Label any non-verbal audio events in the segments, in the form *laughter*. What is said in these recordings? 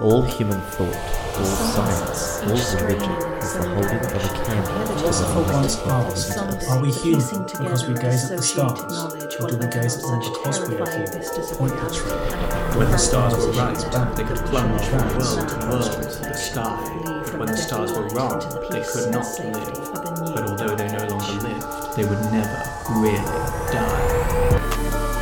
All human thought, all science, all religion is the holding of a candle to What's the the fault light once of asked? God. Are we human because we gaze at the stars? Or do we gaze at them because we are human? Pointless, really. When the stars were right, they could plunge from world to world to the sky. But when the stars were wrong, they could not live. But although they no longer lived, they would never really die.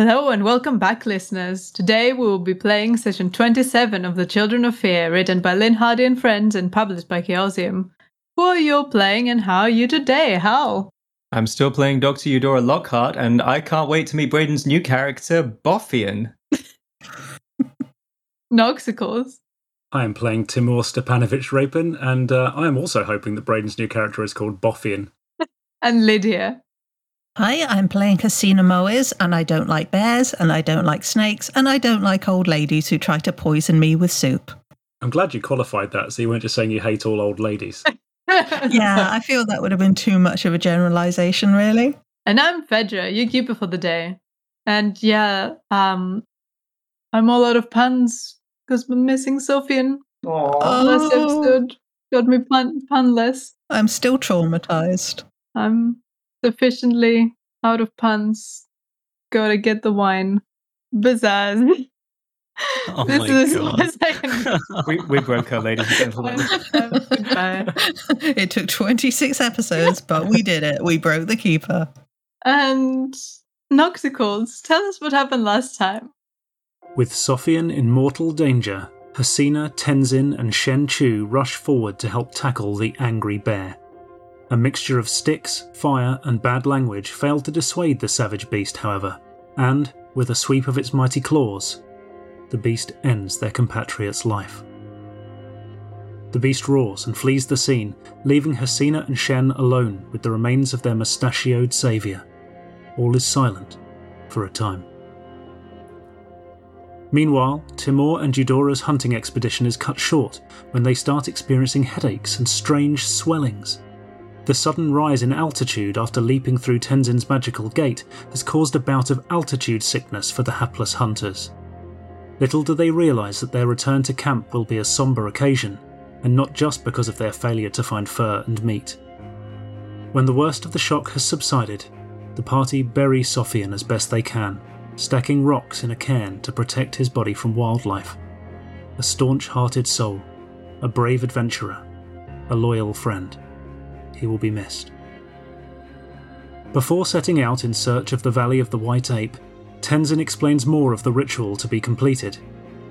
Hello and welcome back, listeners. Today we will be playing session 27 of The Children of Fear, written by Lynne Hardy and friends and published by Chaosium. Who are you playing and how are you today? How? I'm still playing Dr. Eudora Lockhart, and I can't wait to meet Braden's new character, Boffian. *laughs* Noxicals. I am playing Timur Stepanovich Rapin, and uh, I am also hoping that Braden's new character is called Boffian. *laughs* And Lydia. Hi, I'm playing Casina Moes, and I don't like bears, and I don't like snakes, and I don't like old ladies who try to poison me with soup. I'm glad you qualified that, so you weren't just saying you hate all old ladies. *laughs* Yeah, I feel that would have been too much of a generalization, really. And I'm Fedra, your keeper for the day. And yeah, um, I'm all out of puns because we're missing Sophian. Last Oh, episode got me pun- punless. I'm still traumatized. I'm sufficiently out of puns. Gotta get the wine. Bizarre. Oh this my is God. my second. *laughs* we, we broke her, ladies and gentlemen. *laughs* It took 26 episodes, but we did it. We broke the keeper. And Noxicals, tell us what happened last time. With Sophian in mortal danger, Hasina, Tenzin, and Shen Chu rush forward to help tackle the angry bear. A mixture of sticks, fire, and bad language failed to dissuade the savage beast, however, and, with a sweep of its mighty claws, the beast ends their compatriot's life. The beast roars and flees the scene, leaving Hasina and Shen alone with the remains of their mustachioed saviour. All is silent for a time. Meanwhile, Timur and Eudora's hunting expedition is cut short when they start experiencing headaches and strange swellings. The sudden rise in altitude after leaping through Tenzin's magical gate has caused a bout of altitude sickness for the hapless hunters. Little do they realise that their return to camp will be a sombre occasion, and not just because of their failure to find fur and meat. When the worst of the shock has subsided, the party bury Sophian as best they can, stacking rocks in a cairn to protect his body from wildlife. A staunch hearted soul, a brave adventurer, a loyal friend. He will be missed. Before setting out in search of the Valley of the White Ape, Tenzin explains more of the ritual to be completed.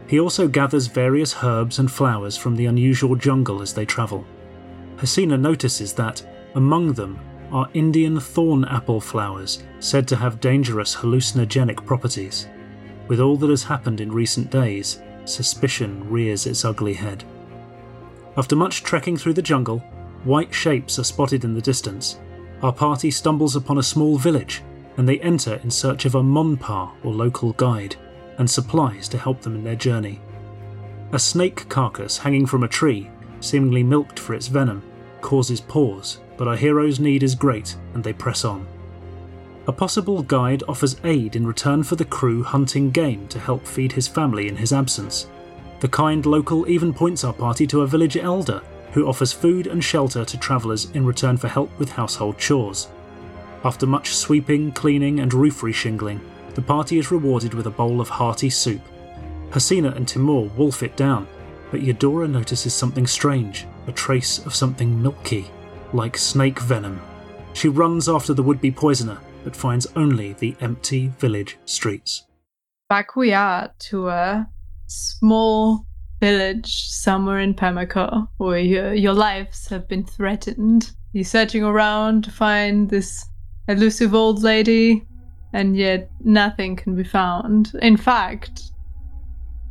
He also gathers various herbs and flowers from the unusual jungle as they travel. Hasina notices that, among them, are Indian thorn apple flowers said to have dangerous hallucinogenic properties. With all that has happened in recent days, suspicion rears its ugly head. After much trekking through the jungle, white shapes are spotted in the distance. Our party stumbles upon a small village, and they enter in search of a monpa or local guide, and supplies to help them in their journey. A snake carcass hanging from a tree, seemingly milked for its venom, causes pause, but our hero's need is great, and they press on. A possible guide offers aid in return for the crew hunting game to help feed his family in his absence. The kind local even points our party to a village elder who offers food and shelter to travellers in return for help with household chores. After much sweeping, cleaning, and roof reshingling, the party is rewarded with a bowl of hearty soup. Hasina and Timur wolf it down, but Eudora notices something strange a trace of something milky, like snake venom. She runs after the would be poisoner, but finds only the empty village streets. Back we are to a small village somewhere in Pemako where your, your lives have been threatened. You're searching around to find this elusive old lady, and yet nothing can be found. In fact,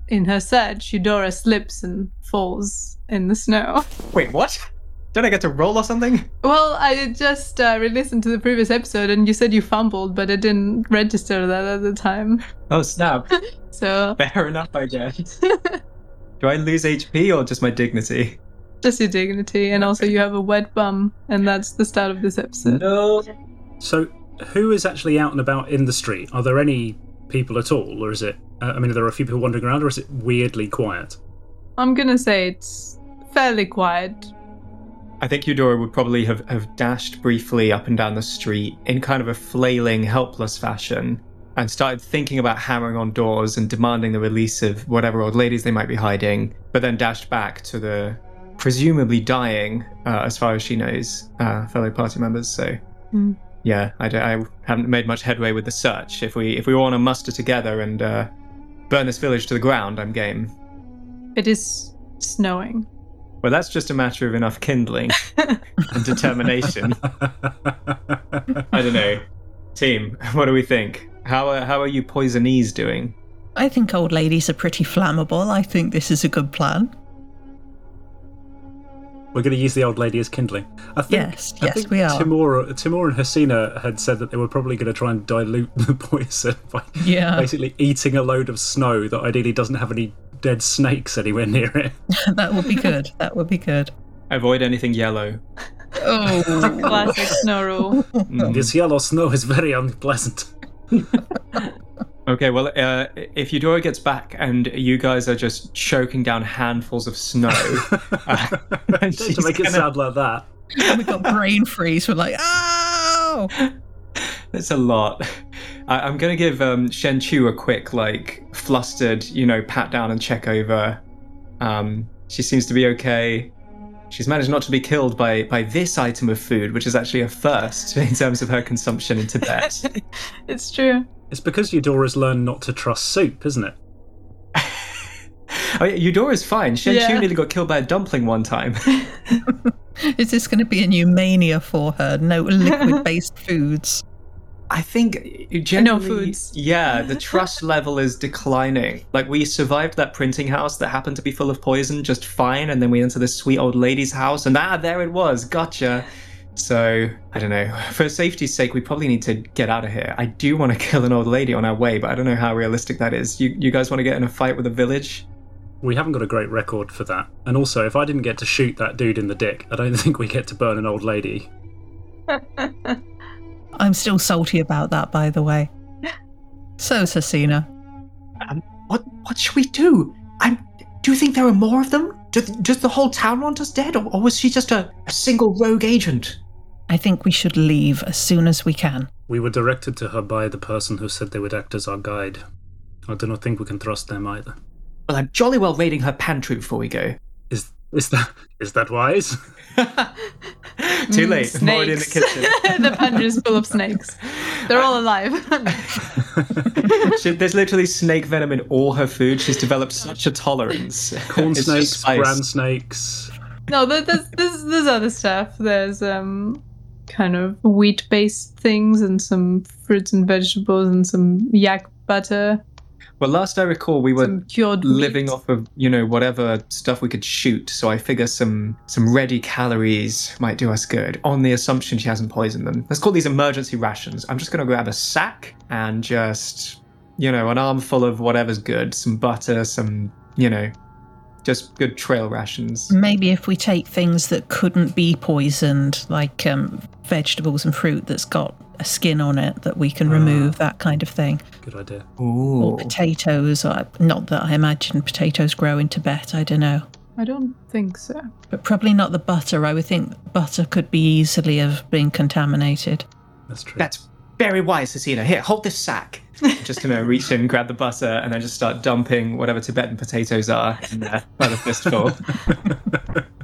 in her search, Eudora slips and falls in the snow. Wait, what? Don't I get to roll or something? Well, I just uh, re-listened to the previous episode, and you said you fumbled, but it didn't register that at the time. Oh snap! *laughs* So Fair enough, I guess. *laughs* Do I lose HP or just my dignity? just your dignity, and also you have a wet bum, and that's the start of this episode. No. So, who is actually out and about in the street? Are there any people at all, or is it? Uh, I mean, are there a few people wandering around, or is it weirdly quiet? I'm gonna say it's fairly quiet. I think Eudora would probably have, have dashed briefly up and down the street in kind of a flailing, helpless fashion and started thinking about hammering on doors and demanding the release of whatever old ladies they might be hiding, but then dashed back to the presumably dying, uh, as far as she knows, uh, fellow party members. So, Hmm. yeah, I, I haven't made much headway with the search. If we if we want to muster together and uh, burn this village to the ground, I'm game. It is snowing. Well, that's just a matter of enough kindling *laughs* and determination. I don't know. Team, *laughs* what do we think? How are, how are you poisonees doing? I think old ladies are pretty flammable. I think this is a good plan. We're going to use the old lady as kindling. I think, Yes, I yes, think we are. Timur, Timur and Hasina had said that they were probably going to try and dilute the *laughs* poison by Yeah. basically eating a load of snow that ideally doesn't have any dead snakes anywhere near it. *laughs* that would be good. That would be good. Avoid anything yellow. Oh, Classic snow rule. Mm. This yellow snow is very unpleasant. *laughs* Okay, well, uh, if Eudora gets back and you guys are just choking down handfuls of snow, *laughs* uh, and to make it gonna- sound like that. we got brain freeze. We're like, oh, *laughs* That's a lot. I, I'm gonna give um, Shen Chu a quick, like, flustered, you know, pat down and check over. Um, she seems to be okay. She's managed not to be killed by by this item of food, which is actually a first in terms of her consumption in Tibet. *laughs* It's true. It's because Eudora's learned not to trust soup, isn't it? oh, yeah, Eudora's fine. Shen Chu Yeah. nearly got killed by a dumpling one time. *laughs* *laughs* is this going to be a new mania for her? No liquid-based foods. I think generally, foods. Yeah, the *laughs* trust level is declining. Like we survived that printing house that happened to be full of poison just fine, and then we entered this sweet old lady's house, and ah, there it was. Gotcha. So I don't know. *laughs* For safety's sake, we probably need to get out of here. I do want to *laughs* kill an old lady on our way, but I don't know how realistic that is. You you guys want to get in a fight with a village? We haven't got a great record for that. And also, if I didn't get to shoot that dude in the dick, I don't think we get to burn an old lady. I'm still salty about that, by the way. *laughs* So, Cecina, um, What what should we do? I'm. Do you think there are more of them? Do, does the whole town want us dead, or, or was she just a, a single rogue agent? I think we should leave as soon as we can. We were directed to her by the person who said they would act as our guide. I do not think we can trust them either. Well, I'm jolly well raiding her pantry before we go. Is is that is that wise? *laughs* Too Mm, late. I'm already in the kitchen. *laughs* the pantry is full of snakes. They're all alive. *laughs* She, there's literally snake venom in all her food. She's developed such a tolerance. Corn It's snakes, spice. bran snakes. no, there- there's, there's there's other stuff. There's um kind of wheat based things and some fruits and vegetables and some yak butter, Well, last I recall, we were cured living wheat. off of you know whatever stuff we could shoot. So I figure some some ready calories might do us good. On the assumption she hasn't poisoned them. Let's call these emergency rations. I'm just gonna grab a sack and just you know an armful of whatever's good. Some butter, some you know, just good trail rations. Maybe if we take things that couldn't be poisoned, like um, vegetables and fruit that's got a skin on it that we can remove, that kind of thing. Good idea. Ooh. Or potatoes. Or, not that I imagine potatoes grow in Tibet, I don't know. I don't think so. But probably not the butter. I would think butter could be easily have been contaminated. That's true. That's very wise, Cecina. Here, hold this sack. *laughs* just gonna reach in, grab the butter, and then just start dumping whatever Tibetan potatoes are in there by the fistful. *laughs* *laughs*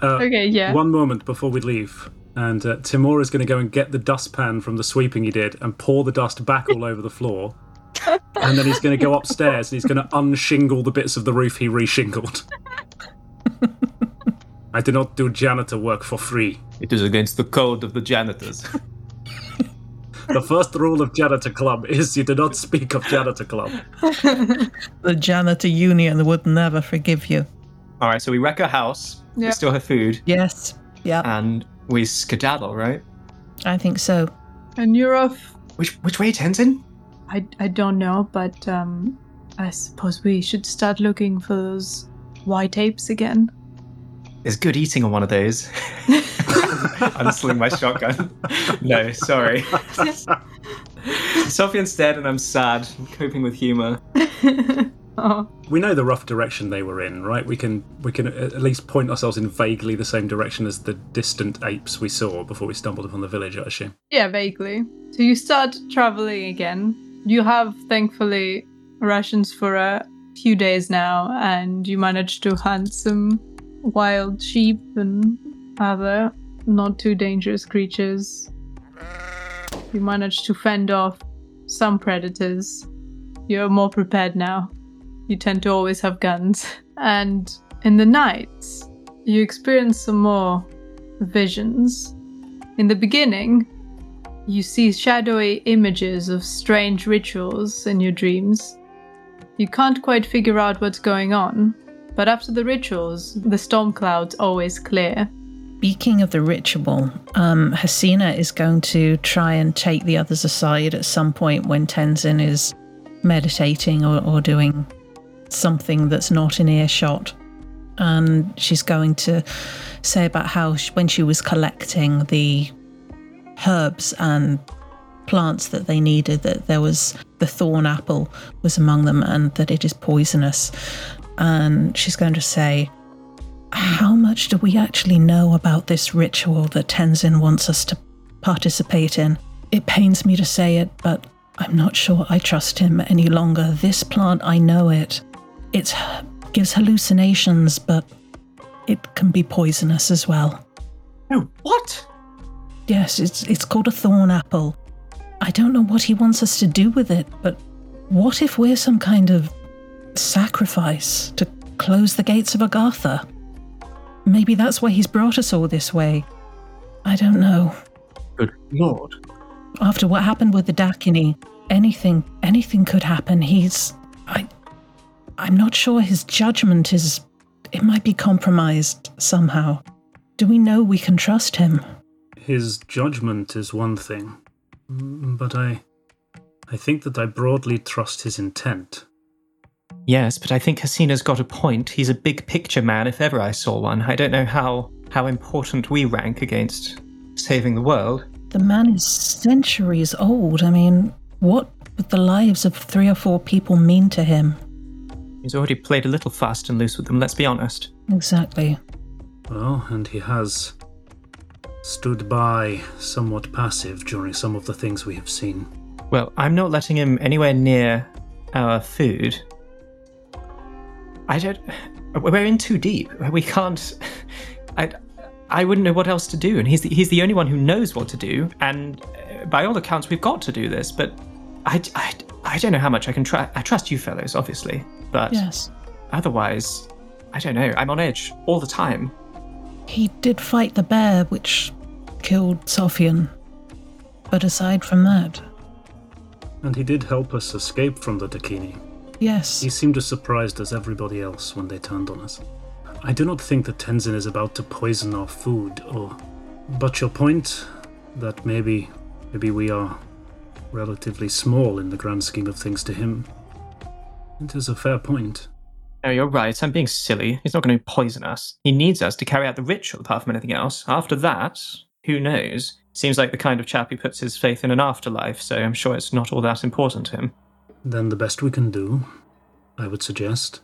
Uh, Okay, yeah. One moment before we leave, and uh, Timur is going to go and get the dustpan from the sweeping he did and pour the dust back all over the floor. and then he's going to go upstairs and he's going to unshingle the bits of the roof he reshingled. I do not do janitor work for free. It is against the code of the janitors. The first rule of Janitor Club is you do not speak of Janitor Club. *laughs* The janitor union would never forgive you. All right, so we wreck her house, we steal her food, Yes. Yeah, and we skedaddle, right? I think so. And you're off. Which which way, Tenzin? I, I don't know, but um, I suppose we should start looking for those white apes again. There's good eating on one of those. *laughs* Unsling my shotgun. No, sorry. Sophian's dead and I'm sad. I'm coping with humor. *laughs* oh, We know the rough direction they were in, right? We can we can at least point ourselves in vaguely the same direction as the distant apes we saw before we stumbled upon the village, I assume. yeah, vaguely. So you start traveling again. You have, thankfully, rations for a few days now, and you manage to hunt some wild sheep and other not too dangerous creatures. You manage to fend off some predators. You're more prepared now. You tend to always have guns. *laughs* And in the nights, you experience some more visions. In the beginning, you see shadowy images of strange rituals in your dreams. You can't quite figure out what's going on, but after the rituals, the storm clouds always clear. Speaking of the ritual, um, Hasina is going to try and take the others aside at some point when Tenzin is meditating or, or doing something that's not in earshot. And she's going to say about how sh when she was collecting the herbs and plants that they needed, that there was the thorn apple was among them and that it is poisonous. And she's going to say, how much do we actually know about this ritual that Tenzin wants us to participate in? It pains me to say it, but I'm not sure I trust him any longer. This plant, I know it. It gives hallucinations, but it can be poisonous as well. Oh, what? Yes, it's it's called a thorn apple. I don't know what he wants us to do with it, but what if we're some kind of sacrifice to close the gates of Agartha? Maybe that's why he's brought us all this way. I don't know. Good lord. After what happened with the Dakini, anything anything could happen. He's I I'm not sure his judgment is it might be compromised somehow. Do we know we can trust him? His judgment is one thing, but I I think that I broadly trust his intent. Yes, but I think Hasina's got a point. He's a big picture man if ever I saw one. I don't know how how important we rank against saving the world. The man is centuries old. I mean, what would the lives of three or four people mean to him? He's already played a little fast and loose with them, let's be honest. Exactly. Well, and he has stood by somewhat passive during some of the things we have seen. Well, I'm not letting him anywhere near our food. I don't. We're in too deep. We can't. I. I wouldn't know what else to do, and he's the, he's the only one who knows what to do. And uh, by all accounts, we've got to do this. But I, I, I don't know how much I can try. I trust you fellows, obviously, but Yes. otherwise, I don't know. I'm on edge all the time. He did fight the bear, which killed Sophian. But aside from that, And he did help us escape from the Dakini. Yes. He seemed as surprised as everybody else when they turned on us. I do not think that Tenzin is about to poison our food, or. But your point that maybe, maybe we are relatively small in the grand scheme of things to him. It is a fair point. No, you're right. I'm being silly. He's not going to poison us. He needs us to carry out the ritual, apart from anything else. After that, who knows? Seems like the kind of chap who puts his faith in an afterlife, so I'm sure it's not all that important to him. Then the best we can do, I would suggest,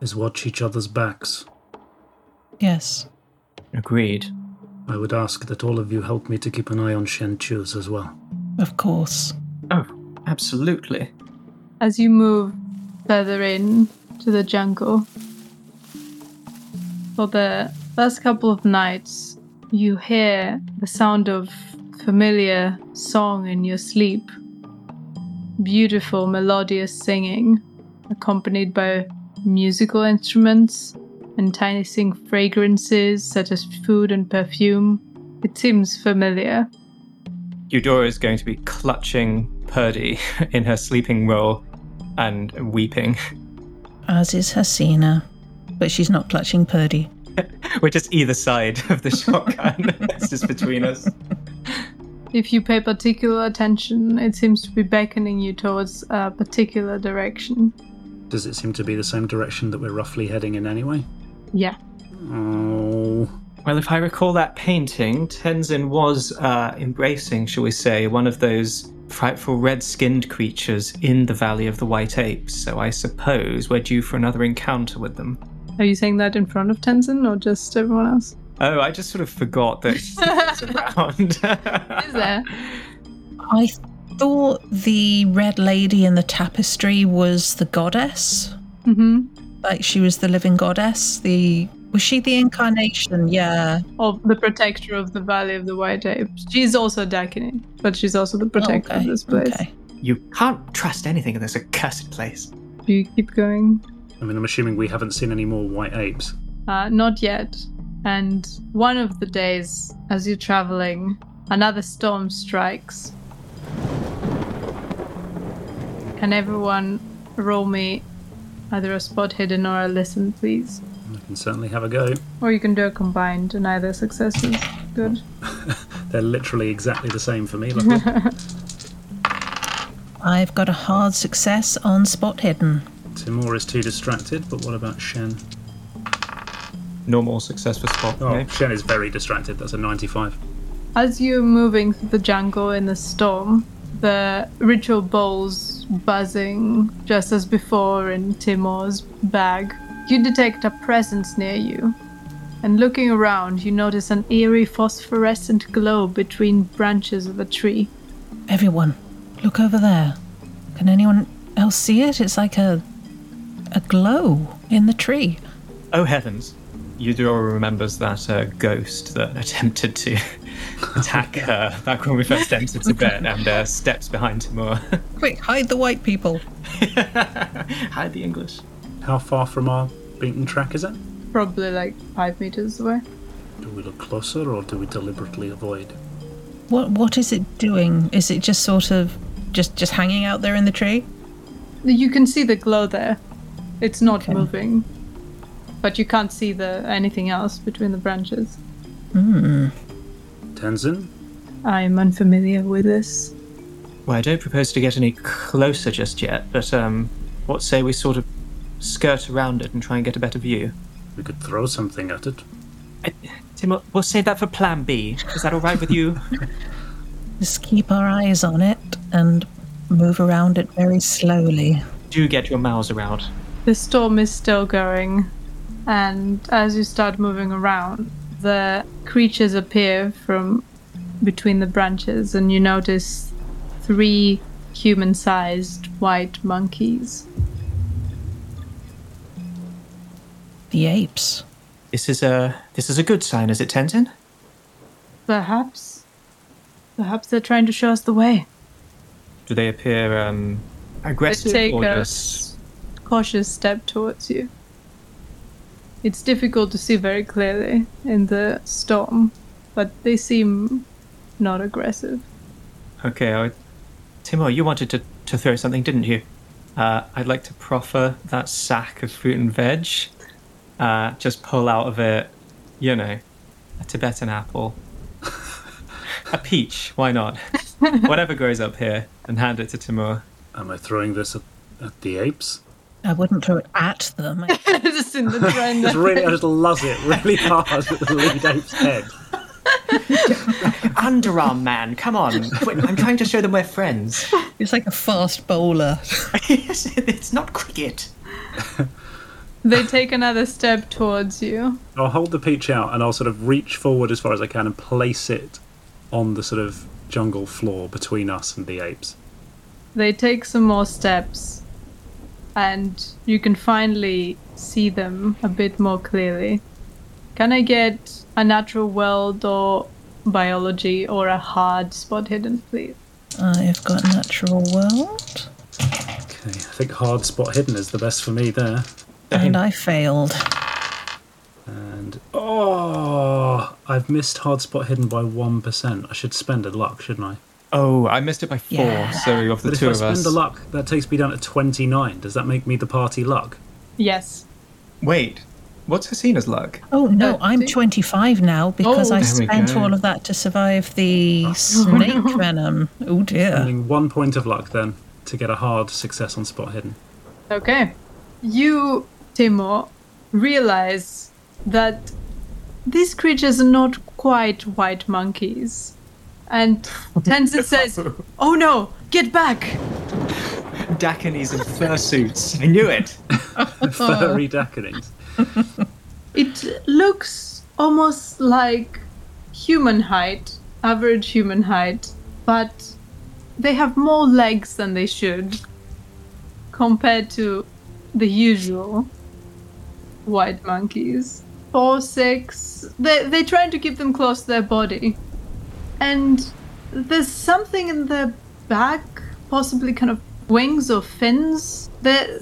is watch each other's backs. Yes. Agreed. I would ask that all of you help me to keep an eye on Shen Chu's as well. Of course. Oh, absolutely. As you move further in to the jungle, for the first couple of nights, you hear the sound of familiar song in your sleep. Beautiful melodious singing, accompanied by musical instruments, enticing fragrances such as food and perfume. It seems familiar. Eudora is going to be clutching Purdy *laughs* in her sleeping roll and weeping. As is Hasina. But she's not clutching Purdy. *laughs* We're just either side of the *laughs* shotgun. it's just between us. If you pay particular attention, it seems to be beckoning you towards a particular direction. Does it seem to be the same direction that we're roughly heading in anyway? Yeah. Oh. Well, if I recall that painting, Tenzin was uh, embracing, shall we say, one of those frightful red skinned creatures in the Valley of the White Apes, so I suppose we're due for another encounter with them. Are you saying that in front of Tenzin or just everyone else? Oh, I just sort of forgot that he's *laughs* around. Is there? I thought the red lady in the tapestry was the goddess. Mm-hmm. Like she was the living goddess. The was she the incarnation? Yeah. Of the protector of the Valley of the White Apes. She's also Dakini, but she's also the protector okay. of this place. Okay. you can't trust anything in this accursed place. Do you keep going? I mean, I'm assuming we haven't seen any more white apes. Uh, not yet. And one of the days, as you're traveling, another storm strikes. Can everyone roll me either a spot hidden or a listen, please? I can certainly have a go. Or you can do a combined and either success is good. *laughs* They're literally exactly the same for me. *laughs* I've got a hard success on spot hidden. Timur is too distracted, but what about Shen? Normal success for spot. Oh, okay? Shen is very distracted. That's a 95. As you're moving through the jungle in the storm, the ritual bowls buzzing just as before in Timur's bag, you detect a presence near you. And looking around, you notice an eerie phosphorescent glow between branches of a tree. Everyone, look over there. Can anyone else see it? It's like a a glow in the tree. Oh heavens. Eudora remembers that uh, ghost that attempted to *laughs* attack her back when we first entered *laughs* Tibet and uh, steps behind Timur. *laughs* Quick, hide the white people. Hide the English. How far from our beaten track is it? Probably like five meters away. Do we look closer or do we deliberately avoid? What what is it doing? Is it just sort of just just hanging out there in the tree? You can see the glow there. It's not Okay. moving. But you can't see the anything else between the branches. Tenzin? I'm unfamiliar with this. Well, I don't propose to get any closer just yet, but um, what say we sort of skirt around it and try and get a better view? We could throw something at it. Timur, we'll save that for Plan B. Is that all right with you? *laughs* Just keep our eyes on it and move around it very slowly. Do get your mouse around. The storm is still going, and as you start moving around, the creatures appear from between the branches, and you notice three human sized white monkeys. The apes. This is a this is a good sign, is it, Tenzin? Perhaps. Perhaps they're trying to show us the way. Do they appear um, aggressive take or a just? cautious step towards you. It's difficult to see very clearly in the storm, but they seem not aggressive. Okay, I, Timur, you wanted to, to throw something, didn't you? Uh, I'd like to proffer that sack of fruit and veg. Uh, just pull out of it, you know, a Tibetan apple, a peach. Why not? *laughs* Whatever grows up here, and hand it to Timur. Am I throwing this at, at the apes? I wouldn't throw it at them. *laughs* Just in the trend. Just really, I just luzz it really hard at the lead ape's head. Underarm man, come on! I'm trying to show them we're friends. It's like a fast bowler. *laughs* yes, it's not cricket. they take another step towards you. I'll hold the peach out and I'll sort of reach forward as far as I can and place it on the sort of jungle floor between us and the apes. They take some more steps, and you can finally see them a bit more clearly. Can I get a natural world or biology or a hard spot hidden, please? I've got natural world, Okay, I think hard spot hidden is the best for me there. and I failed. And oh, I've missed hard spot hidden by one percent. I should spend a luck, shouldn't I? Oh, I missed it by four. Yeah. So of the But if two I of spend us. a luck, that takes me down to twenty nine. Does that make me the party luck? Yes. Wait, what's Hasina's luck? Oh no, Uh, I'm 25 now because Oh. I There we spent go. all of that to survive the *laughs* snake venom. Oh dear. Spending one point of luck then to get a hard success on spot hidden. Okay. You, Timur, realize that these creatures are not quite white monkeys. And Tenzin says, *laughs* Oh no, get back! Dakinis in fursuits. I knew it. *laughs* Furry Dakinings. It looks almost like human height, average human height, but they have more legs than they should compared to the usual white monkeys. Four, six. They, they're trying to keep them close to their body. And there's something in the back, possibly kind of wings or fins. They're,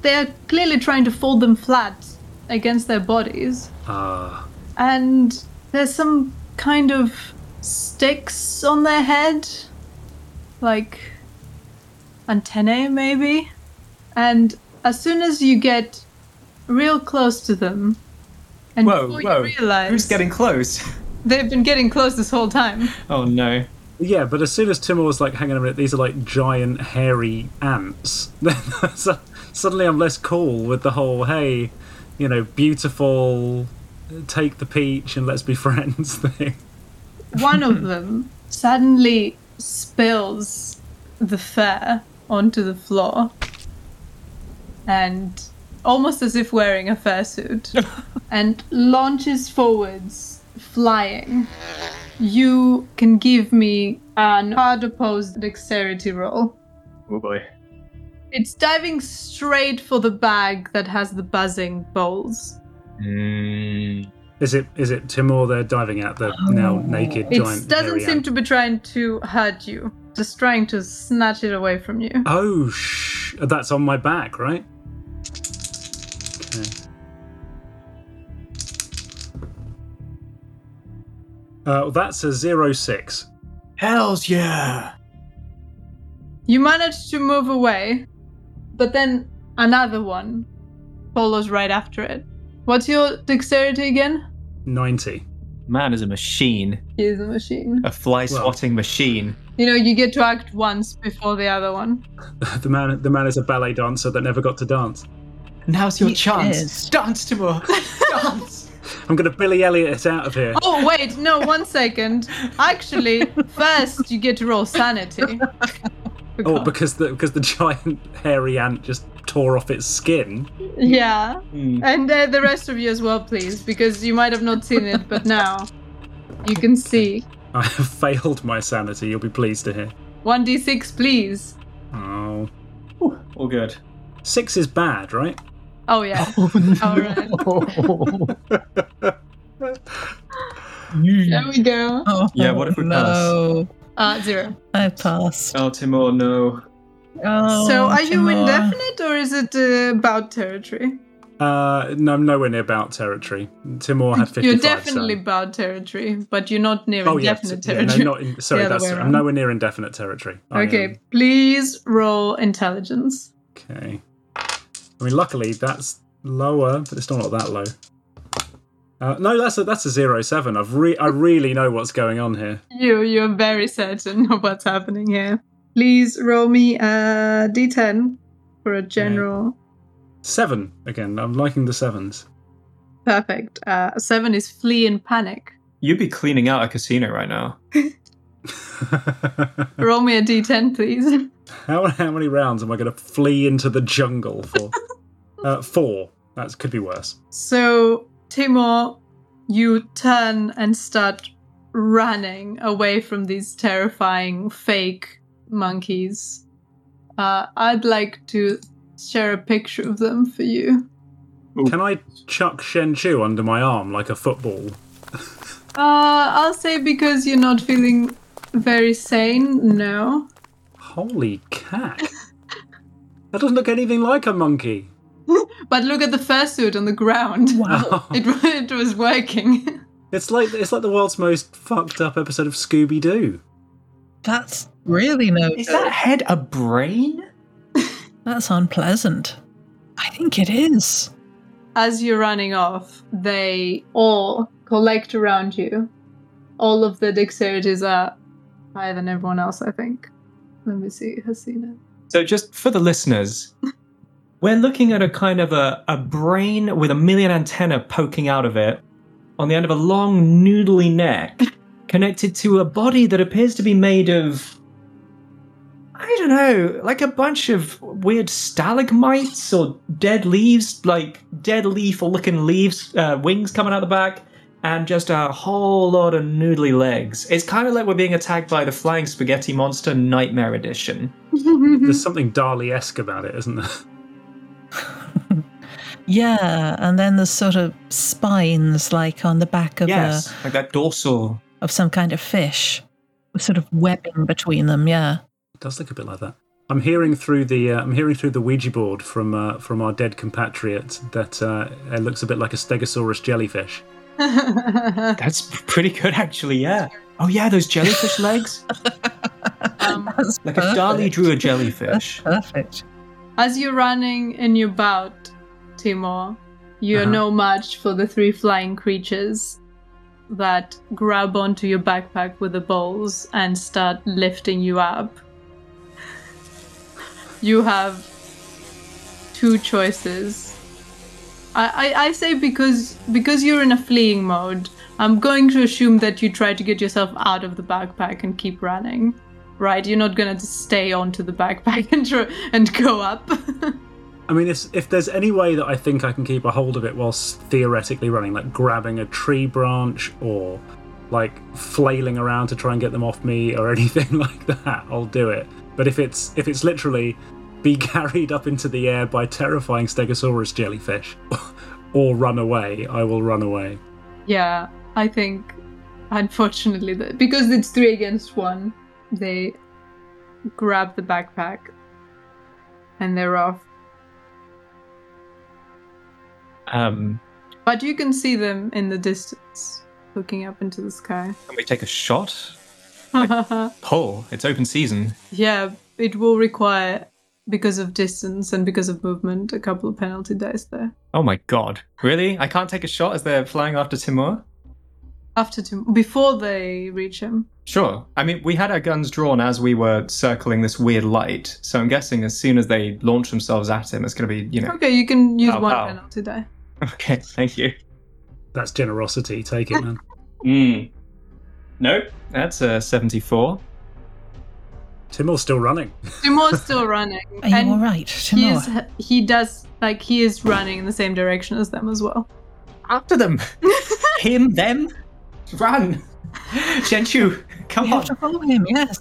they're clearly trying to fold them flat against their bodies. Ah, And there's some kind of sticks on their head. Like antennae, maybe? And as soon as you get real close to them, and Whoa, before whoa. you realize Who's getting close? *laughs* they've been getting close this whole time. Oh no. yeah, but as soon as Timur was like, "Hang on a minute, these are like giant hairy ants," *laughs* then so- suddenly I'm less cool with the whole, "Hey, you know, beautiful, take the peach and let's be *laughs* friends" thing. One of them suddenly spills the fur onto the floor, and almost as if wearing a fursuit, *laughs* and launches forwards, flying. You can give me an hard opposed dexterity roll. Oh boy. It's diving straight for the bag that has the buzzing bowls. Mm. Is it is it Timur they're diving at the now naked It giant? It doesn't seem ant? to be trying to hurt you, just trying to snatch it away from you. Oh, shh! That's on my back, right? Okay. Uh, that's a zero six. Hells yeah. You manage to move away, but then another one follows right after it. What's your dexterity again? Ninety. Man is a machine. He is a machine. A fly Well- swatting machine. You know, you get to act once before the other one. *laughs* the man, the man is a ballet dancer that never got to dance. Now's your He chance. is. Dance, Timur. *laughs* Dance. I'm gonna Billy Elliot it out of here. Oh, wait, no, one second. Actually, first you get to roll sanity. *laughs* Oh, because the because the giant hairy ant just tore off its skin. Yeah. Hmm. And uh, the rest of you as well, please, because you might have not seen it, but now you can see. I have failed my sanity. You'll be pleased to hear. 1d6, please. Oh, All good. six is bad, right? Oh, yeah. *laughs* All right. *laughs* There we go. Oh, Yeah, what if we no. Uh, zero. I passed. Oh, Timur, no. Oh, so are you Timur. indefinite or is it uh, about territory? Uh, no, I'm nowhere near bout territory. Timur had 55. You're definitely so- about territory, but you're not near Oh yeah, indefinite t- yeah, no, territory. not in, *laughs* sorry. That's I'm nowhere near indefinite territory. I okay, am- please roll intelligence. okay. I mean, luckily that's lower, but it's still not that low. Uh, no, that's a that's a zero seven. I've re- I really know what's going on here. You, you're very certain of what's happening here. Please roll me a d10 for a general. Seven again. I'm liking the sevens. Perfect. Uh, a seven is flee in panic. You'd be cleaning out a casino right now. Roll me a d10, please. *laughs* how how many rounds am I going to flee into the jungle for? *laughs* uh, four. That could be worse. So, Timur, you turn and start running away from these terrifying fake monkeys. Uh, I'd like to share a picture of them for you. Can I chuck Shen Chu under my arm like a football? Uh, I'll say because you're not feeling very sane. No. Holy cack. *laughs* that doesn't look anything like a monkey. *laughs* But look at the fursuit on the ground. Wow. *laughs* It, it was working. It's like it's like the world's most fucked up episode of Scooby Doo. That's really no Is good. that head a brain? *laughs* That's unpleasant. I think it is. As you're running off, they all collect around you. All of the dexterities are higher than everyone else, I think. Let me see. Hasina. So, just for the listeners, we're looking at a kind of a, a brain with a million antenna poking out of it on the end of a long, noodly neck, connected to a body that appears to be made of. I don't know, like a bunch of weird stalagmites or dead leaves, like dead leaf or looking leaves, uh, wings coming out the back, and just a whole lot of noodly legs. It's kind of like we're being attacked by the flying spaghetti monster Nightmare Edition. *laughs* There's something Dali esque about it, isn't there? *laughs* Yeah, and then there's sort of spines like on the back of Yes, a like that dorsal. of some kind of fish, with sort of webbing between them. Yeah. It does look a bit like that. I'm hearing through the uh, I'm hearing through the Ouija board from uh, from our dead compatriot that uh, it looks a bit like a Stegosaurus jellyfish. *laughs* That's pretty good, actually. Yeah. Oh yeah, those jellyfish legs. *laughs* um, That's Like if Dali drew a That's jellyfish. perfect. As you're running in your bout, Timur, you're Uh-huh. no match for the three flying creatures that grab onto your backpack with the balls and start lifting you up. You have two choices. I, I, I say because because you're in a fleeing mode, I'm going to assume that you try to get yourself out of the backpack and keep running. Right? You're not gonna just stay onto the backpack *laughs* and try, and go up. *laughs* I mean, if, if there's any way that I think I can keep a hold of it whilst theoretically running, like grabbing a tree branch or like flailing around to try and get them off me or *laughs* anything like that, I'll do it. But if it's if it's literally be carried up into the air by terrifying Stegosaurus jellyfish or run away, I will run away. Yeah, I think, unfortunately, that because it's three against one, they grab the backpack and they're off. Um, But you can see them in the distance, looking up into the sky. can we take a shot? *laughs* Pull. It's open season. yeah, it will require, because of distance and because of movement, a couple of penalty dice there. Oh my god. Really? I can't take a shot as they're flying after Timur? After Tim- before they reach him. Sure. I mean, we had our guns drawn as we were circling this weird light, so I'm guessing as soon as they launch themselves at him, it's going to be, you know. Okay, you can use Pow, one pow. penalty die. Okay, thank you. That's generosity. Take it, man. *laughs* Mm. Nope. That's a 74. Timur's still running. *laughs* Timur's still running. Are you and all right, he, Timur? is, he does, like, he is running in the same direction as them as well. After them. *laughs* Him, them. Run. *laughs* Genshu, come We on. have to follow him. Yes.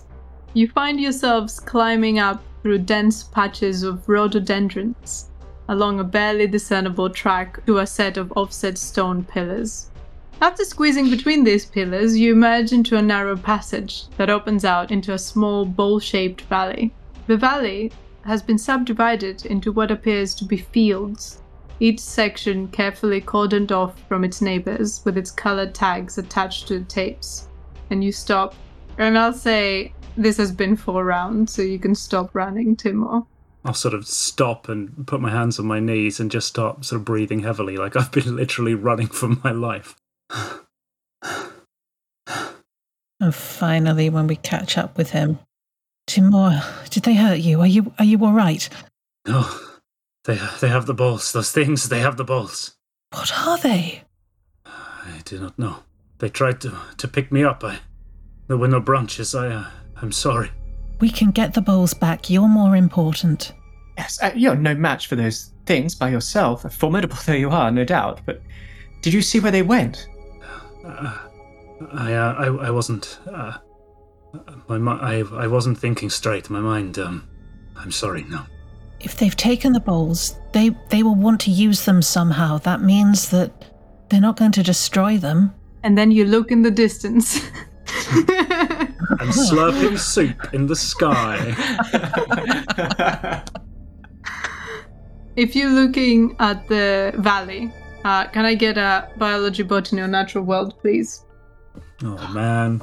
You find yourselves climbing up through dense patches of rhododendrons along a barely discernible track to a set of offset stone pillars. After squeezing between these pillars, you emerge into a narrow passage that opens out into a small bowl shaped valley. The valley has been subdivided into what appears to be fields, each section carefully cordoned off from its neighbors with its colored tags attached to the tapes. And you stop and I'll say this has been four rounds, so you can stop running, Timur. I'll sort of stop and put my hands on my knees and just start sort of breathing heavily, like I've been *laughs* literally running for my life. *sighs* And finally, when we catch up with him, Timur, did they hurt you? Are you are you all right? No, *sighs* oh, they they have the balls. Those things, they have the balls. What are they? I do not know. They tried to to pick me up. I there were no branches. I uh, I'm sorry. We can get the bowls back. You're more important. Yes, uh, you're no match for those things by yourself, formidable though you are, no doubt. But did you see where they went? Uh, I, uh, I I wasn't. Uh, my I I wasn't thinking straight. My mind. Um, I'm sorry. No. If they've taken the bowls, they they will want to use them somehow. That means that they're not going to destroy them. And then you look in the distance. *laughs* and slurping soup in the sky. If you're looking at the valley, uh, can I get a biology, botany, or natural world, please? Oh man,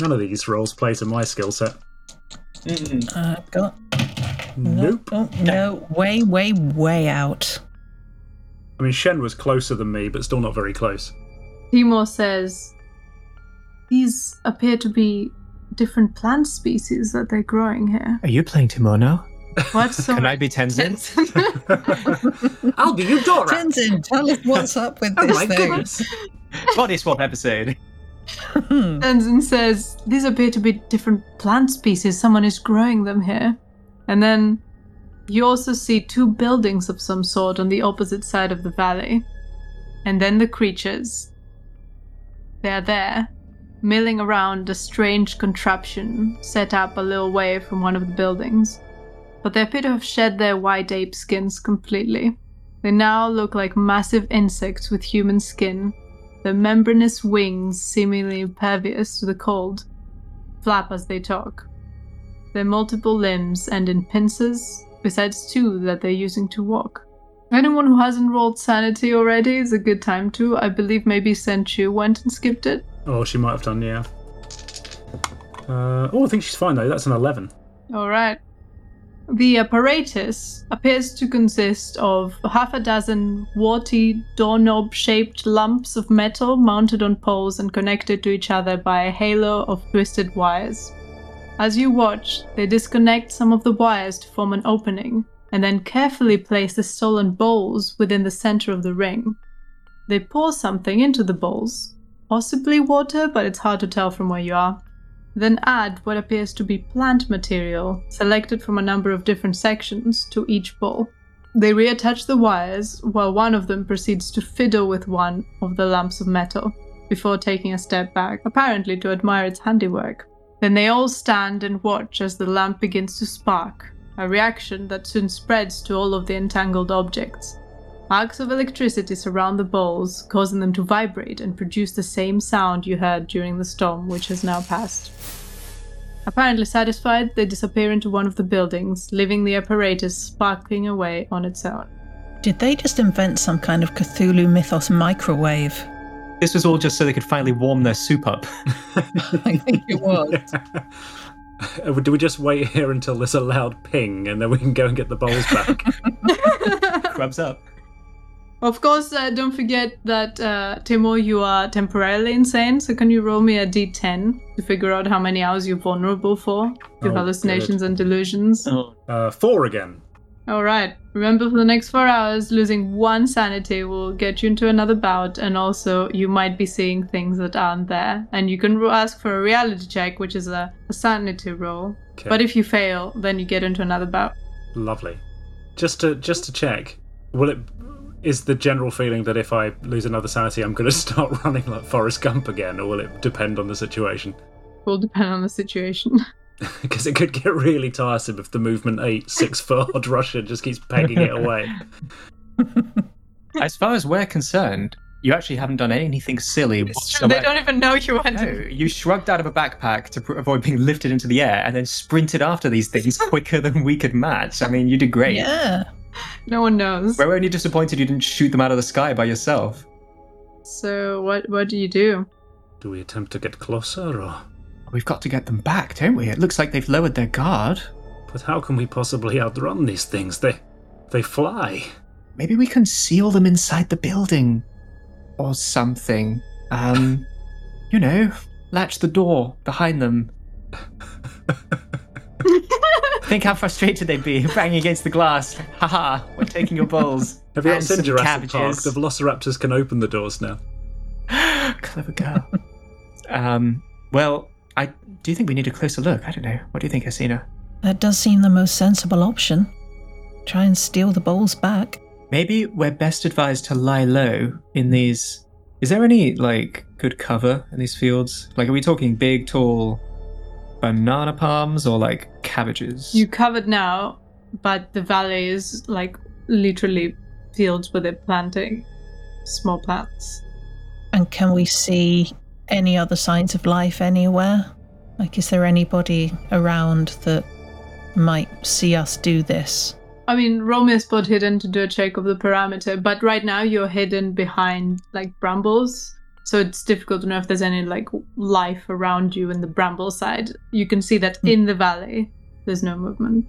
none of these roles play to my skill set. Uh, got Nope. Oh, no, way, way, way out. I mean, Shen was closer than me, but still not very close. Timur says these appear to be different plant species that they're growing here. Are you playing Timur now? What? Sorry. *laughs* Can I be Tenzin? *laughs* I'll be Eudora. Tenzin, tell us what's up with Oh this my thing. goodness. Body swap episode. Hmm. Tenzin says these appear to be different plant species. Someone is growing them here. And then you also see two buildings of some sort on the opposite side of the valley. And then the creatures. They're there, milling around a strange contraption set up a little way from one of the buildings. But they appear to have shed their white ape skins completely. They now look like massive insects with human skin, their membranous wings, seemingly impervious to the cold, flap as they talk. Their multiple limbs and in pincers, besides two that they're using to walk. Anyone who hasn't rolled sanity already is a good time to. I believe maybe Senchu went and skipped it. Oh, she might have done, yeah. Uh, oh, I think she's fine though. That's an 11. Alright. The apparatus appears to consist of half a dozen warty doorknob shaped lumps of metal mounted on poles and connected to each other by a halo of twisted wires. As you watch, they disconnect some of the wires to form an opening, and then carefully place the stolen bowls within the center of the ring. They pour something into the bowls, possibly water, but it's hard to tell from where you are. Then add what appears to be plant material, selected from a number of different sections, to each bowl. They reattach the wires, while one of them proceeds to fiddle with one of the lumps of metal, before taking a step back, apparently to admire its handiwork. Then they all stand and watch as the lamp begins to spark, a reaction that soon spreads to all of the entangled objects. Arcs of electricity surround the balls, causing them to vibrate and produce the same sound you heard during the storm, which has now passed. Apparently satisfied, they disappear into one of the buildings, leaving the apparatus sparkling away on its own. Did they just invent some kind of Cthulhu mythos microwave? This was all just so they could finally warm their soup up. *laughs* I think it was. *laughs* Uh, Do we just wait here until there's a loud ping and then we can go and get the bowls back? *laughs* Grubs up. Of course, uh, don't forget that, uh, Timur, you are temporarily insane, so can you roll me a d10 to figure out how many hours you're vulnerable for to Oh, hallucinations and delusions? Uh, four again. Alright, remember for the next four hours, losing one sanity will get you into another bout, and also you might be seeing things that aren't there. And you can ask for a reality check, which is a, a sanity roll. Okay. But if you fail, then you get into another bout. Lovely. Just to just to check, will it is the general feeling that if I lose another sanity, I'm going *laughs* to start running like Forrest Gump again, or will it depend on the situation? Will depend on the situation. *laughs* *laughs* Because it could get really tiresome if the movement eight six foot odd Russian just keeps pegging it away. As far as we're concerned, you actually haven't done anything silly It's true, whatsoever. they don't even know you went. No, you shrugged out of a backpack to pr- avoid being lifted into the air and then sprinted after these things *laughs* quicker than we could match. I mean, you did great. Yeah. No one knows. We're only disappointed you didn't shoot them out of the sky by yourself. So what what do you do? Do we attempt to get closer, or? We've got to get them back, don't we? It looks like they've lowered their guard. But how can we possibly outrun these things? They they fly. Maybe we can seal them inside the building or something. Um, *laughs* you know, latch the door behind them. *laughs* Think how frustrated they'd be *laughs* banging against the glass. Haha, we're taking your bowls. Have you not And seen some Jurassic Park? cabbages. The Velociraptors can open the doors now. *gasps* Clever girl. um, well, I do you think we need a closer look? I don't know. What do you think, Asina? That does seem the most sensible option. Try and steal the bowls back. Maybe we're best advised to lie low in these. Is there any like good cover in these fields? Like, are we talking big, tall banana palms or like cabbages? You covered now, but the valley is like literally fields where they're planting small plants. And can we see any other signs of life anywhere? Like, is there anybody around that might see us do this? I mean, Romeo spot hidden to do a check of the parameter, but right now you're hidden behind like brambles, so it's difficult to know if there's any like life around you in the bramble side. You can see that hmm. in the valley, there's no movement.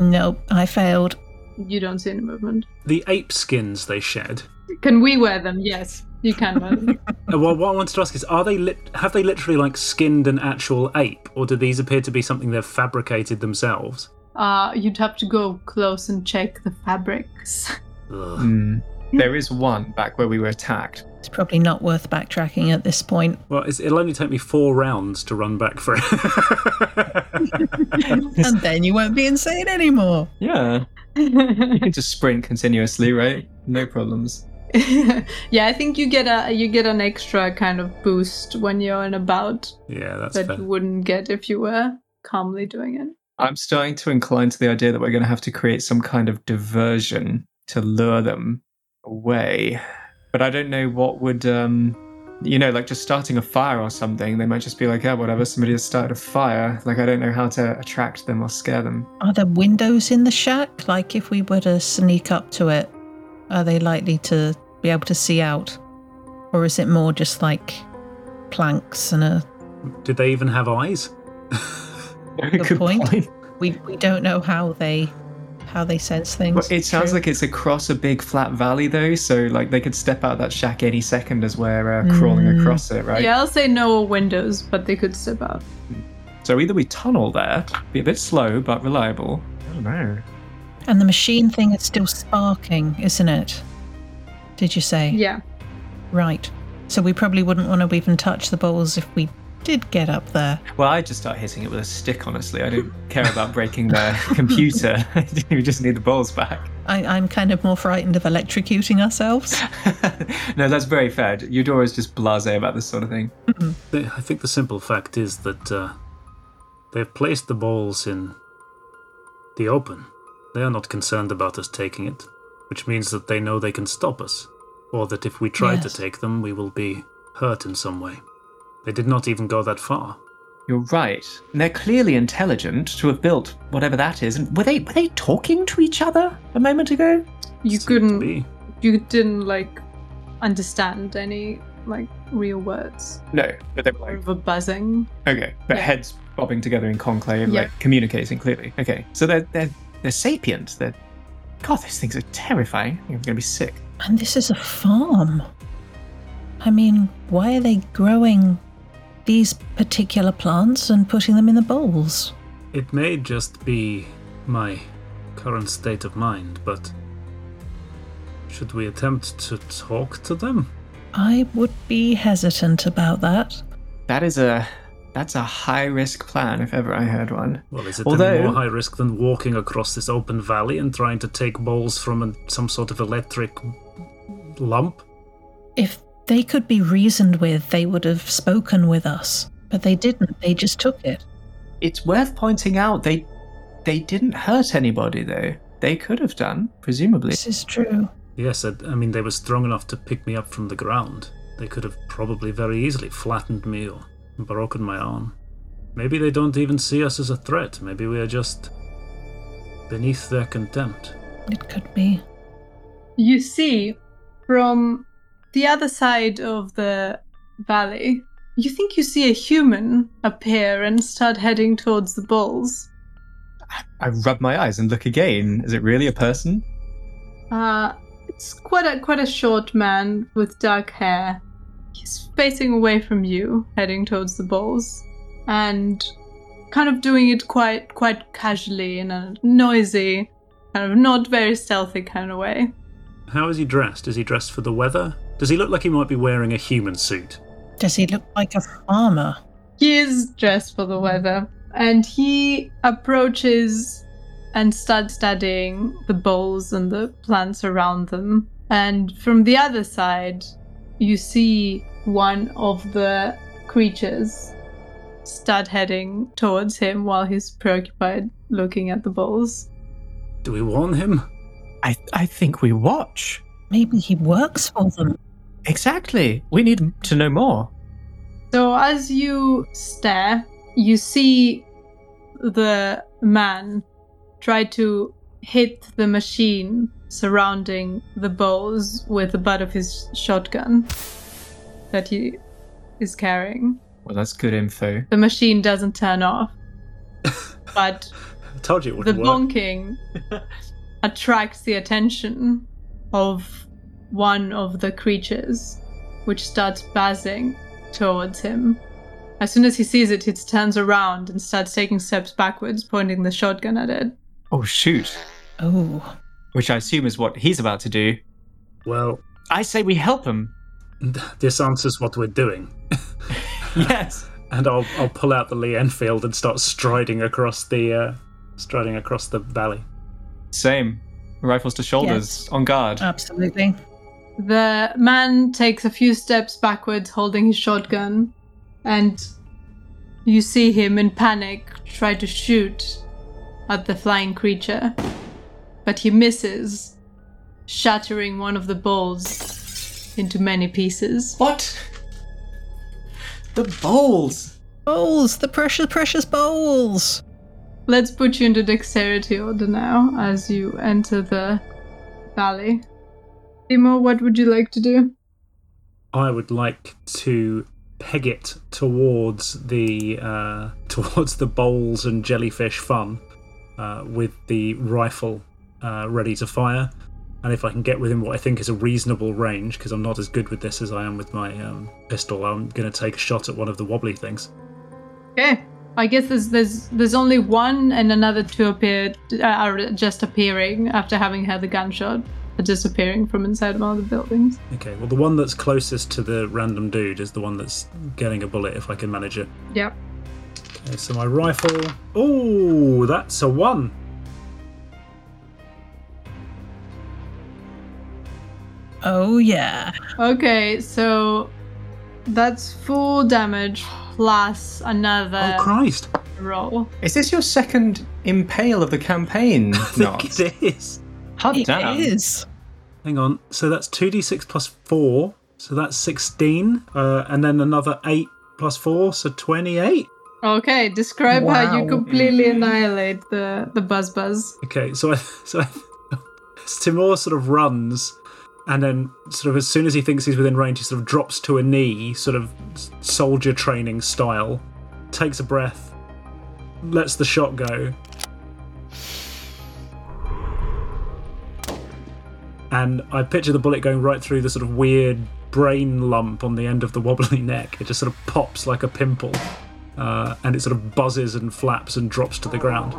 Nope, I failed. You don't see any movement. The ape skins they shed. Can we wear them? Yes, you can wear. *laughs* Uh, well, what I wanted to ask is, are they lit- have they literally like skinned an actual ape, or do these appear to be something they've fabricated themselves? uh, you'd have to go close and check the fabrics. *laughs* Ugh. Hmm. There is one back where we were attacked. It's probably not worth backtracking at this point. Well, it's, it'll only take me four rounds to run back for it. *laughs* and then you won't be insane anymore. Yeah. You can just sprint continuously, right? No problems. *laughs* yeah, I think you get a you get an extra kind of boost when you're in a bout yeah, that's that fair. you wouldn't get if you were calmly doing it. I'm starting to incline to the idea that we're going to have to create some kind of diversion to lure them away. But I don't know what would, um, you know, like just starting a fire or something. They might just be like, yeah, whatever, somebody has started a fire. Like, I don't know how to attract them or scare them. Are there windows in the shack? Like, if we were to sneak up to it, are they likely to be able to see out? Or is it more just like planks and a. Did they even have eyes? Very Good point. We, we don't know how they how they sense things. Well, it sounds True. like it's across a big flat valley, though. So, like, they could step out of that shack any second as we're uh, crawling Mm. across it, right? Yeah, I'll say no windows, but they could step out. So either we tunnel there, be a bit slow but reliable. I don't know. And the machine thing is still sparking, isn't it? Did you say? Yeah. Right. So we probably wouldn't want to even touch the bowls if we did get up there. Well, I'd just start hitting it with a stick, honestly. I don't care about breaking the *laughs* computer. *laughs* we just need the bowls back. I, I'm kind of more frightened of electrocuting ourselves. *laughs* no, that's very fair. Eudora's just blasé about this sort of thing. The- I think the simple fact is that uh, they've placed the balls in the open. They are not concerned about us taking it, which means that they know they can stop us, or that if we try to take them, we will be hurt in some way. They did not even go that far. You're right. And they're clearly intelligent to have built whatever that is. And were they were they talking to each other a moment ago? You Seemed couldn't be. you didn't like understand any like real words. No, but they were like of a buzzing. okay, but Yeah. heads bobbing together in conclave, Yeah. like communicating clearly. Okay, so they're they're they're sapient. They're God, these things are terrifying. I'm gonna be sick. And this is a farm. I mean, why are they growing these particular plants and putting them in the bowls? It may just be my current state of mind, but should we attempt to talk to them? I would be hesitant about that. That is a that's a high risk plan if ever I heard one. Well, is it Although- any more high risk than walking across this open valley and trying to take balls from an, some sort of electric lump? If they could be reasoned with, they would have spoken with us. But they didn't, they just took it. It's worth pointing out they they didn't hurt anybody though. They could have done, presumably. This is true. Yes, I, I mean, they were strong enough to pick me up from the ground. They could have probably very easily flattened me or broken my arm. Maybe they don't even see us as a threat. Maybe we are just beneath their contempt. It could be. You see from the other side of the valley, you think you see a human appear and start heading towards the bulls. I rub my eyes and look again. Is it really a person? Uh, it's quite a quite a short man with dark hair. He's facing away from you, heading towards the bulls, and kind of doing it quite quite casually in a noisy, kind of not very stealthy kind of way. How is he dressed? Is he dressed for the weather? Does he look like he might be wearing a human suit? Does he look like a farmer? He is dressed for the weather, and he approaches and starts studying the bowls and the plants around them. And from the other side, you see one of the creatures start heading towards him while he's preoccupied looking at the bowls. Do we warn him? I I think we watch. Maybe he works for them. Exactly. We need to know more. So as you stare, you see the man try to hit the machine surrounding the bowls with the butt of his shotgun that he is carrying. Well, that's good info. The machine doesn't turn off, *laughs* but I told you it the wouldn't work. bonking *laughs* attracts the attention of one of the creatures, which starts buzzing towards him. As soon as he sees it, he turns around and starts taking steps backwards, pointing the shotgun at it. Oh, shoot. Oh, Which I assume is what he's about to do. Well, I say we help him. This answers what we're doing. *laughs* yes. *laughs* and I'll I'll pull out the Lee Enfield and start striding across the uh, striding across the valley. Same. Rifles to shoulders, on guard. absolutely. The man takes a few steps backwards, holding his shotgun, and you see him in panic try to shoot at the flying creature. But he misses, shattering one of the bowls into many pieces. What? The bowls. Bowls, the precious, precious bowls. Let's put you into dexterity order now as you enter the valley. Timur, what would you like to do? I would like to peg it towards the uh, *laughs* towards the bowls and jellyfish fun uh, with the rifle uh, ready to fire. And if I can get within what I think is a reasonable range, because I'm not as good with this as I am with my um, pistol, I'm going to take a shot at one of the wobbly things. Okay. I guess there's there's there's only one and another two appeared uh, are just appearing after having had the gunshot, are disappearing from inside one of the buildings. Okay, well, the one that's closest to the random dude is the one that's getting a bullet if I can manage it. Yep. Okay, so my rifle. Oh, that's a one. Oh yeah. Okay, so that's full damage plus another Oh, Christ. roll. Is this your second impale of the campaign? *laughs* I think Not. it is. Hot It damn. is. Hang on. So that's 2d6 plus 4. So that's 16. Uh, and then another 8 plus 4. So 28. Okay, describe how you completely annihilate the the buzz buzz. Okay, so I, *laughs* so I, Timur sort of runs, and then sort of as soon as he thinks he's within range, he sort of drops to a knee, sort of soldier training style, takes a breath, lets the shot go, and I picture the bullet going right through the sort of weird brain lump on the end of the wobbly *laughs* neck. It just sort of pops like a pimple, uh, and it sort of buzzes and flaps and drops to the ground.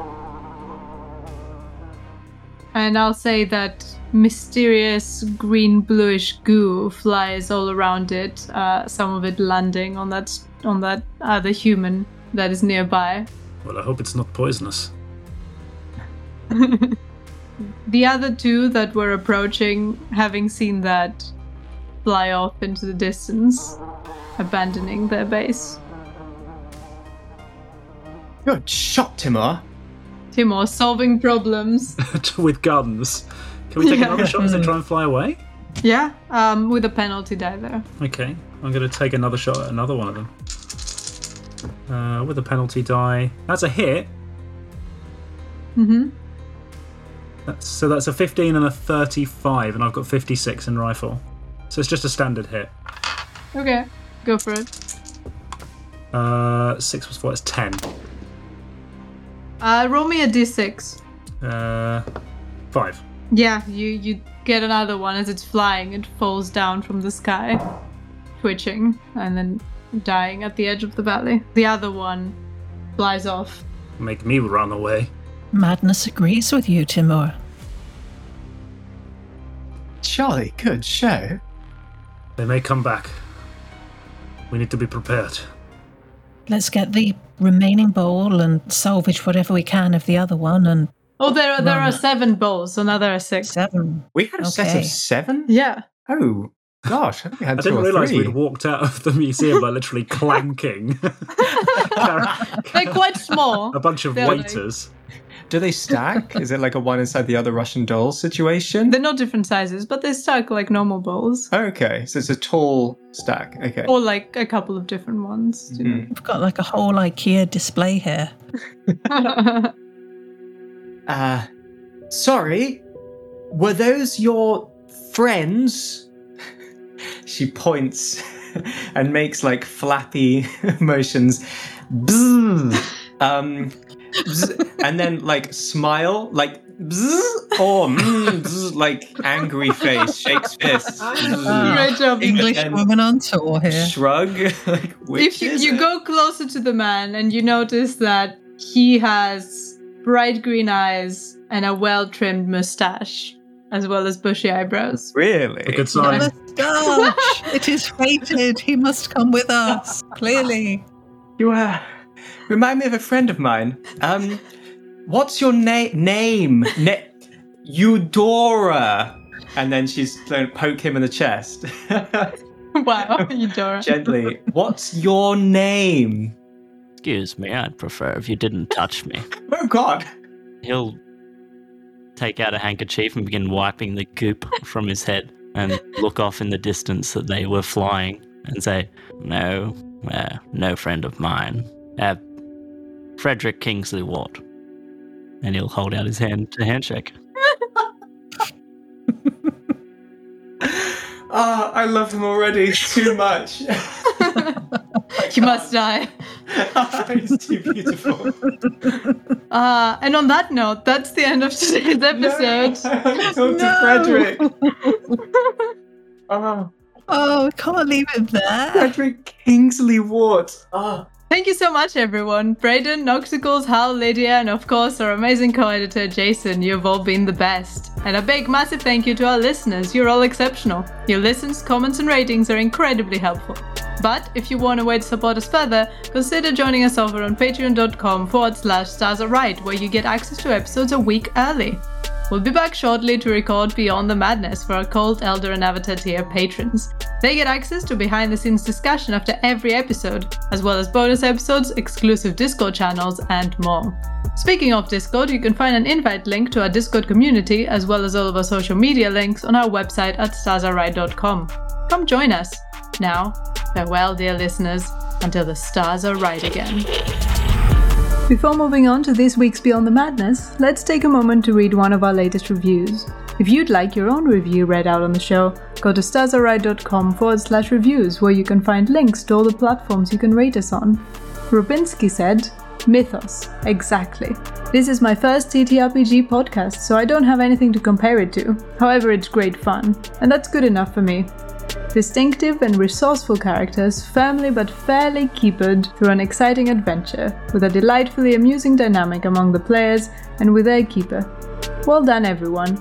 And I'll say that mysterious green bluish goo flies all around it. Uh, some of it landing on that on that other human that is nearby. Well, I hope it's not poisonous. *laughs* The other two that were approaching, having seen that, fly off into the distance, abandoning their base. Good shot, Timur. Timur solving problems. *laughs* with guns. Can we take Yeah. another shot as they try and fly away? yeah, um, with a penalty die there. Okay, I'm going to take another shot at another one of them. Uh, with a penalty die. That's a hit. Mm-hmm. That's, so that's a 15 and a 35, and I've got 56 in rifle. So it's just a standard hit. Okay, go for it. Uh, 6 plus 4 is 10. Uh, roll me a d6. Uh, 5. Yeah, you you get another one as it's flying. It falls down from the sky, twitching, and then dying at the edge of the valley. The other one flies off. Make me run away. Madness agrees with you, Timur. Charlie, good show. They may come back. We need to be prepared. Let's get the remaining bowl and salvage whatever we can of the other one and Oh, there are, there are seven bowls, so now there are six. seven. We had a set of seven? Yeah. Oh, gosh. I had I didn't realise three. we'd walked out of the museum by literally clanking *laughs* *laughs* They're quite small. a bunch of They're like- waiters. Do they stack? *laughs* Is it like a one inside the other Russian doll situation? They're not different sizes, but they stack like normal bowls. Okay, so it's a tall stack. Okay. Or like a couple of different ones. you know. We've got like a whole IKEA display here. *laughs* Uh, sorry, were those your friends? *laughs* she points and makes like flappy motions. Um, bzz, and then like smile, like bzzz, or mm, bzz, like angry face, shakes fists. Bzzz. Great job. English woman on tour here. Shrug, *laughs* like which if you, is you it? go closer to the man and you notice that he has bright green eyes and a well trimmed mustache, as well as bushy eyebrows. really, A good sign. Moustache! it is fated. He must come with us. Clearly. You uh, remind me of a friend of mine. Um, what's your na- name? Na- Eudora. And then she's going to poke him in the chest *laughs* wow, Eudora. gently. What's your name? Excuse me, I'd prefer if you didn't touch me. Oh God! He'll take out a handkerchief and begin wiping the goop from his head and look off in the distance that they were flying and say, No, uh, no friend of mine. Uh, Frederick Kingsley Ward. And he'll hold out his hand to handshake. Oh, *laughs* I love him already too much. *laughs* you must die. *laughs* He's too beautiful. Uh, and on that note, that's the end of today's episode. Talk to No. Frederick. Ah. Oh, Oh, we can't leave it there. Frederick Kingsley Ward. Oh. Thank you so much, everyone. Brayden, Nocticles, Hal, Lydia, and of course our amazing co-editor Jason. You've all been the best. And a big, massive thank you to our listeners. You're all exceptional. Your listens, comments, and ratings are incredibly helpful. But if you want a way to support us further, consider joining us over on patreon.com forward slash stars are right, where you get access to episodes a week early. We'll be back shortly to record Beyond the Madness for our Cold Elder and Avatar tier patrons. They get access to behind the scenes discussion after every episode, as well as bonus episodes, exclusive Discord channels, and more. Speaking of Discord, you can find an invite link to our Discord community, as well as all of our social media links on our website at starsareright.com. Come join us. Now, farewell, dear listeners, until the stars are right again. Before moving on to this week's Beyond the Madness, let's take a moment to read one of our latest reviews. If you'd like your own review read out on the show, go to starsareright.com forward slash reviews where you can find links to all the platforms you can rate us on. Rubinsky said, Mythos, exactly. This is my first TTRPG podcast, so I don't have anything to compare it to. However, it's great fun, and that's good enough for me. Distinctive and resourceful characters, firmly but fairly keepered through an exciting adventure, with a delightfully amusing dynamic among the players and with their keeper. Well done, everyone.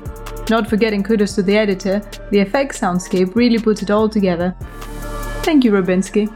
Not forgetting kudos to the editor, the effects soundscape really puts it all together. Thank you, Rubinsky.